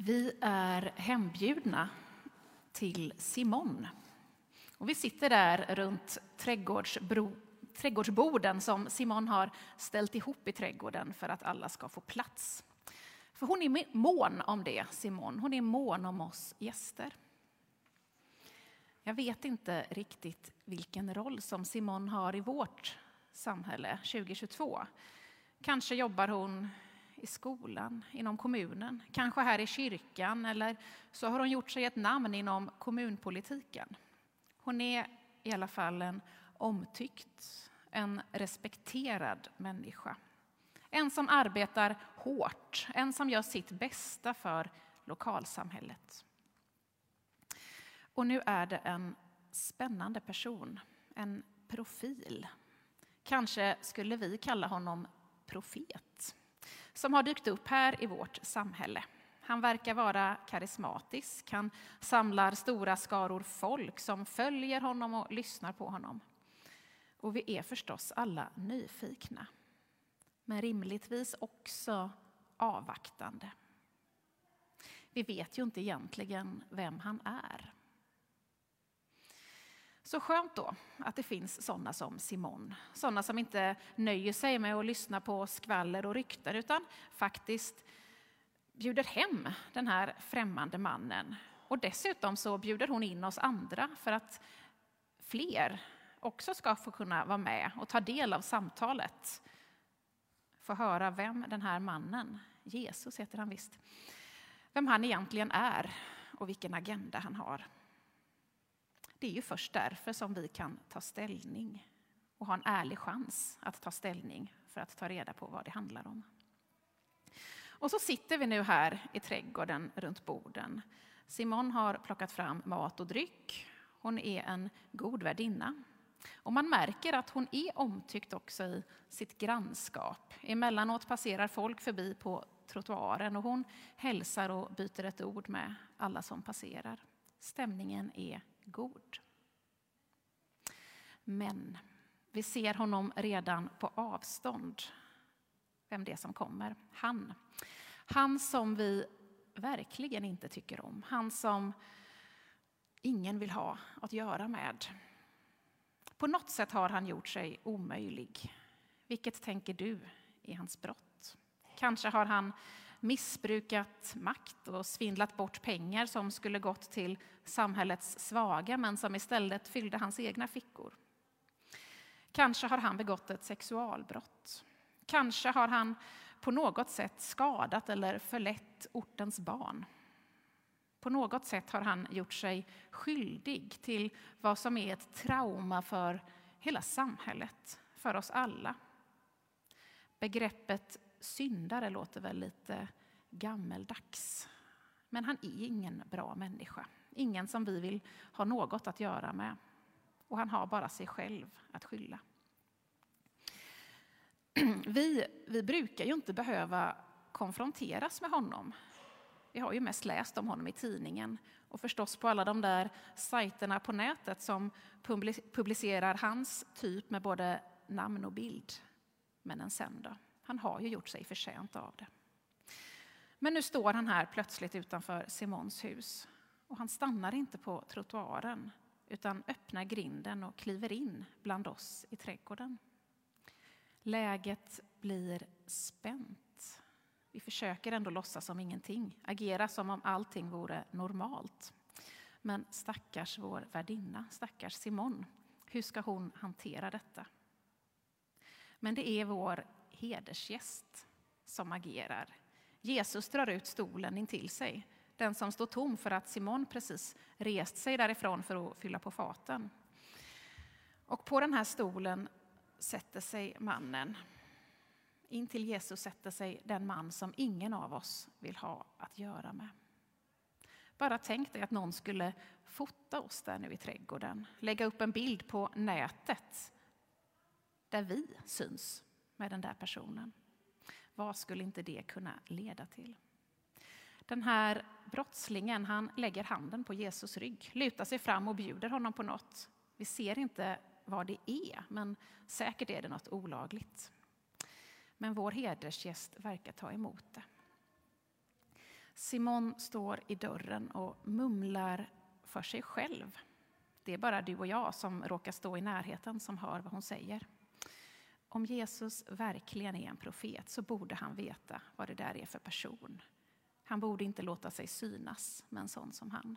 Vi är hembjudna till Simon. Och vi sitter där runt trädgårdsbro, trädgårdsborden som Simon har ställt ihop i trädgården för att alla ska få plats. För hon är mån om det, Simon. Hon är mån om oss gäster. Jag vet inte riktigt vilken roll som Simon har i vårt samhälle 2022. Kanske jobbar hon i skolan, inom kommunen, kanske här i kyrkan eller så har hon gjort sig ett namn inom kommunpolitiken. Hon är i alla fall en omtyckt, en respekterad människa. En som arbetar hårt, en som gör sitt bästa för lokalsamhället. Och nu är det en spännande person, en profil. Kanske skulle vi kalla honom profet som har dykt upp här i vårt samhälle. Han verkar vara karismatisk. Han samlar stora skaror folk som följer honom och lyssnar på honom. Och vi är förstås alla nyfikna. Men rimligtvis också avvaktande. Vi vet ju inte egentligen vem han är. Så skönt då att det finns sådana som Simon. Sådana som inte nöjer sig med att lyssna på skvaller och rykten utan faktiskt bjuder hem den här främmande mannen. Och dessutom så bjuder hon in oss andra för att fler också ska få kunna vara med och ta del av samtalet. Få höra vem den här mannen, Jesus heter han visst, vem han egentligen är och vilken agenda han har. Det är ju först därför som vi kan ta ställning och ha en ärlig chans att ta ställning för att ta reda på vad det handlar om. Och så sitter vi nu här i trädgården runt borden. Simon har plockat fram mat och dryck. Hon är en god värdinna. Och man märker att hon är omtyckt också i sitt grannskap. Emellanåt passerar folk förbi på trottoaren och hon hälsar och byter ett ord med alla som passerar. Stämningen är god. Men vi ser honom redan på avstånd. Vem det är som kommer. Han. Han som vi verkligen inte tycker om. Han som ingen vill ha att göra med. På något sätt har han gjort sig omöjlig. Vilket tänker du är hans brott? Kanske har han missbrukat makt och svindlat bort pengar som skulle gått till samhällets svaga men som istället fyllde hans egna fickor. Kanske har han begått ett sexualbrott. Kanske har han på något sätt skadat eller förlett ortens barn. På något sätt har han gjort sig skyldig till vad som är ett trauma för hela samhället, för oss alla. Begreppet syndare låter väl lite gammeldags. Men han är ingen bra människa. Ingen som vi vill ha något att göra med. Och han har bara sig själv att skylla. Vi, vi brukar ju inte behöva konfronteras med honom. Vi har ju mest läst om honom i tidningen och förstås på alla de där sajterna på nätet som publicerar hans typ med både namn och bild. Men en sen då? Han har ju gjort sig förtjänt av det. Men nu står han här plötsligt utanför Simons hus och han stannar inte på trottoaren utan öppnar grinden och kliver in bland oss i trädgården. Läget blir spänt. Vi försöker ändå låtsas som ingenting, agera som om allting vore normalt. Men stackars vår värdinna, stackars Simon, hur ska hon hantera detta? Men det är vår hedersgäst som agerar. Jesus drar ut stolen intill sig, den som står tom för att Simon precis rest sig därifrån för att fylla på faten. Och på den här stolen sätter sig mannen. In till Jesus sätter sig den man som ingen av oss vill ha att göra med. Bara tänk dig att någon skulle fota oss där nu i trädgården, lägga upp en bild på nätet där vi syns med den där personen. Vad skulle inte det kunna leda till? Den här brottslingen han lägger handen på Jesus rygg, lutar sig fram och bjuder honom på något. Vi ser inte vad det är, men säkert är det något olagligt. Men vår hedersgäst verkar ta emot det. Simon står i dörren och mumlar för sig själv. Det är bara du och jag som råkar stå i närheten som hör vad hon säger. Om Jesus verkligen är en profet så borde han veta vad det där är för person. Han borde inte låta sig synas med en sån som han.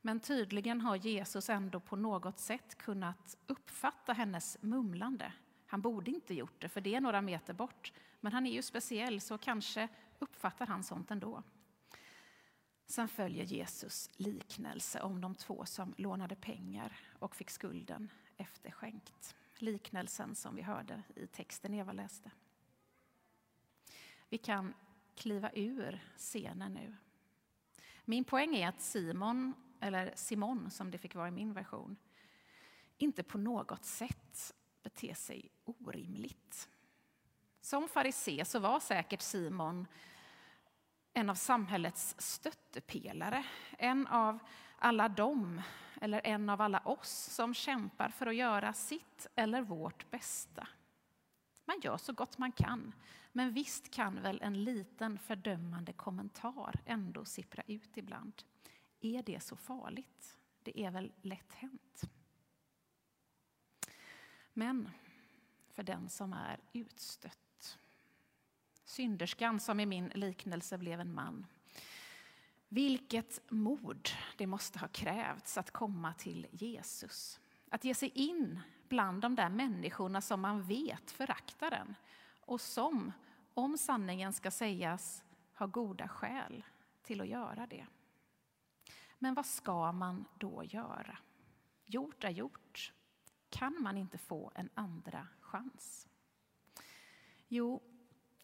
Men tydligen har Jesus ändå på något sätt kunnat uppfatta hennes mumlande. Han borde inte gjort det, för det är några meter bort. Men han är ju speciell, så kanske uppfattar han sånt ändå. Sen följer Jesus liknelse om de två som lånade pengar och fick skulden efterskänkt. Liknelsen som vi hörde i texten Eva läste. Vi kan kliva ur scenen nu. Min poäng är att Simon, eller Simon som det fick vara i min version, inte på något sätt beter sig orimligt. Som farisé så var säkert Simon en av samhällets stöttepelare. En av alla dem, eller en av alla oss, som kämpar för att göra sitt eller vårt bästa. Man gör så gott man kan, men visst kan väl en liten fördömande kommentar ändå sippra ut ibland. Är det så farligt? Det är väl lätt hänt. Men för den som är utstött. Synderskan som i min liknelse blev en man. Vilket mod det måste ha krävts att komma till Jesus. Att ge sig in bland de där människorna som man vet föraktar en och som, om sanningen ska sägas, har goda skäl till att göra det. Men vad ska man då göra? Gjort är gjort. Kan man inte få en andra chans? Jo,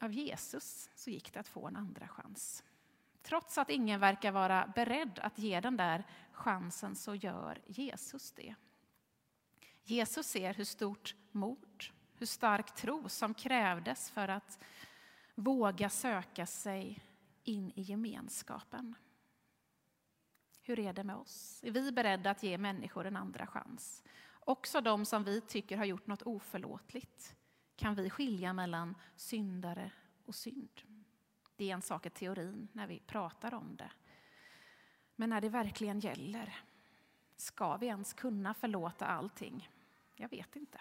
av Jesus så gick det att få en andra chans. Trots att ingen verkar vara beredd att ge den där chansen så gör Jesus det. Jesus ser hur stort mod, hur stark tro som krävdes för att våga söka sig in i gemenskapen. Hur är det med oss? Är vi beredda att ge människor en andra chans? Också de som vi tycker har gjort något oförlåtligt kan vi skilja mellan syndare och synd. Det är en sak i teorin när vi pratar om det. Men när det verkligen gäller, ska vi ens kunna förlåta allting? Jag vet inte.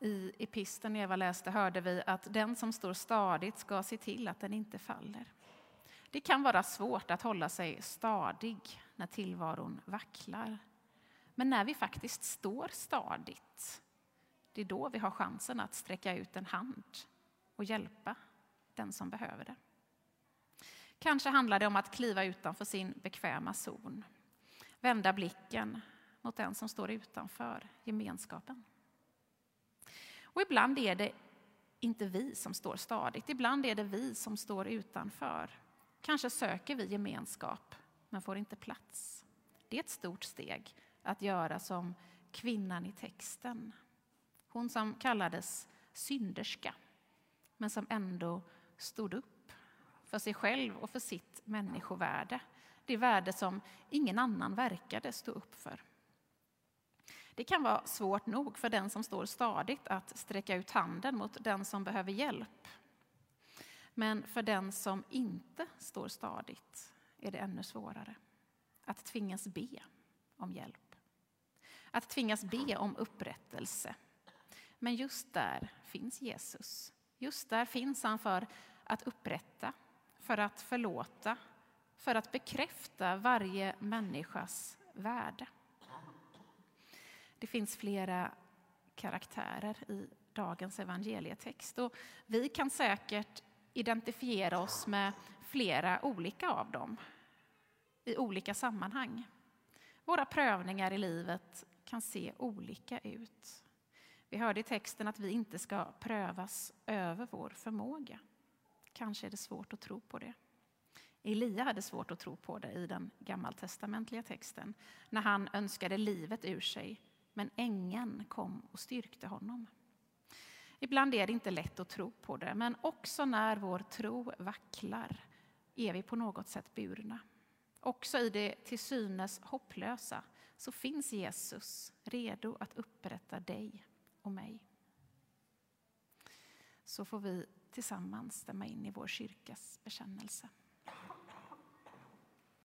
I episten Eva läste hörde vi att den som står stadigt ska se till att den inte faller. Det kan vara svårt att hålla sig stadig när tillvaron vacklar. Men när vi faktiskt står stadigt, det är då vi har chansen att sträcka ut en hand och hjälpa den som behöver det. Kanske handlar det om att kliva utanför sin bekväma zon. Vända blicken mot den som står utanför gemenskapen. Och ibland är det inte vi som står stadigt, ibland är det vi som står utanför. Kanske söker vi gemenskap, men får inte plats. Det är ett stort steg att göra som kvinnan i texten. Hon som kallades synderska, men som ändå stod upp för sig själv och för sitt människovärde. Det värde som ingen annan verkade stå upp för. Det kan vara svårt nog för den som står stadigt att sträcka ut handen mot den som behöver hjälp. Men för den som inte står stadigt är det ännu svårare att tvingas be om hjälp. Att tvingas be om upprättelse. Men just där finns Jesus. Just där finns han för att upprätta, för att förlåta, för att bekräfta varje människas värde. Det finns flera karaktärer i dagens evangelietext och vi kan säkert identifiera oss med flera olika av dem i olika sammanhang. Våra prövningar i livet kan se olika ut. Vi hörde i texten att vi inte ska prövas över vår förmåga. Kanske är det svårt att tro på det. Elia hade svårt att tro på det i den gammaltestamentliga texten när han önskade livet ur sig, men ängeln kom och styrkte honom. Ibland är det inte lätt att tro på det, men också när vår tro vacklar är vi på något sätt burna. Också i det till synes hopplösa så finns Jesus redo att upprätta dig och mig. Så får vi tillsammans stämma in i vår kyrkas bekännelse.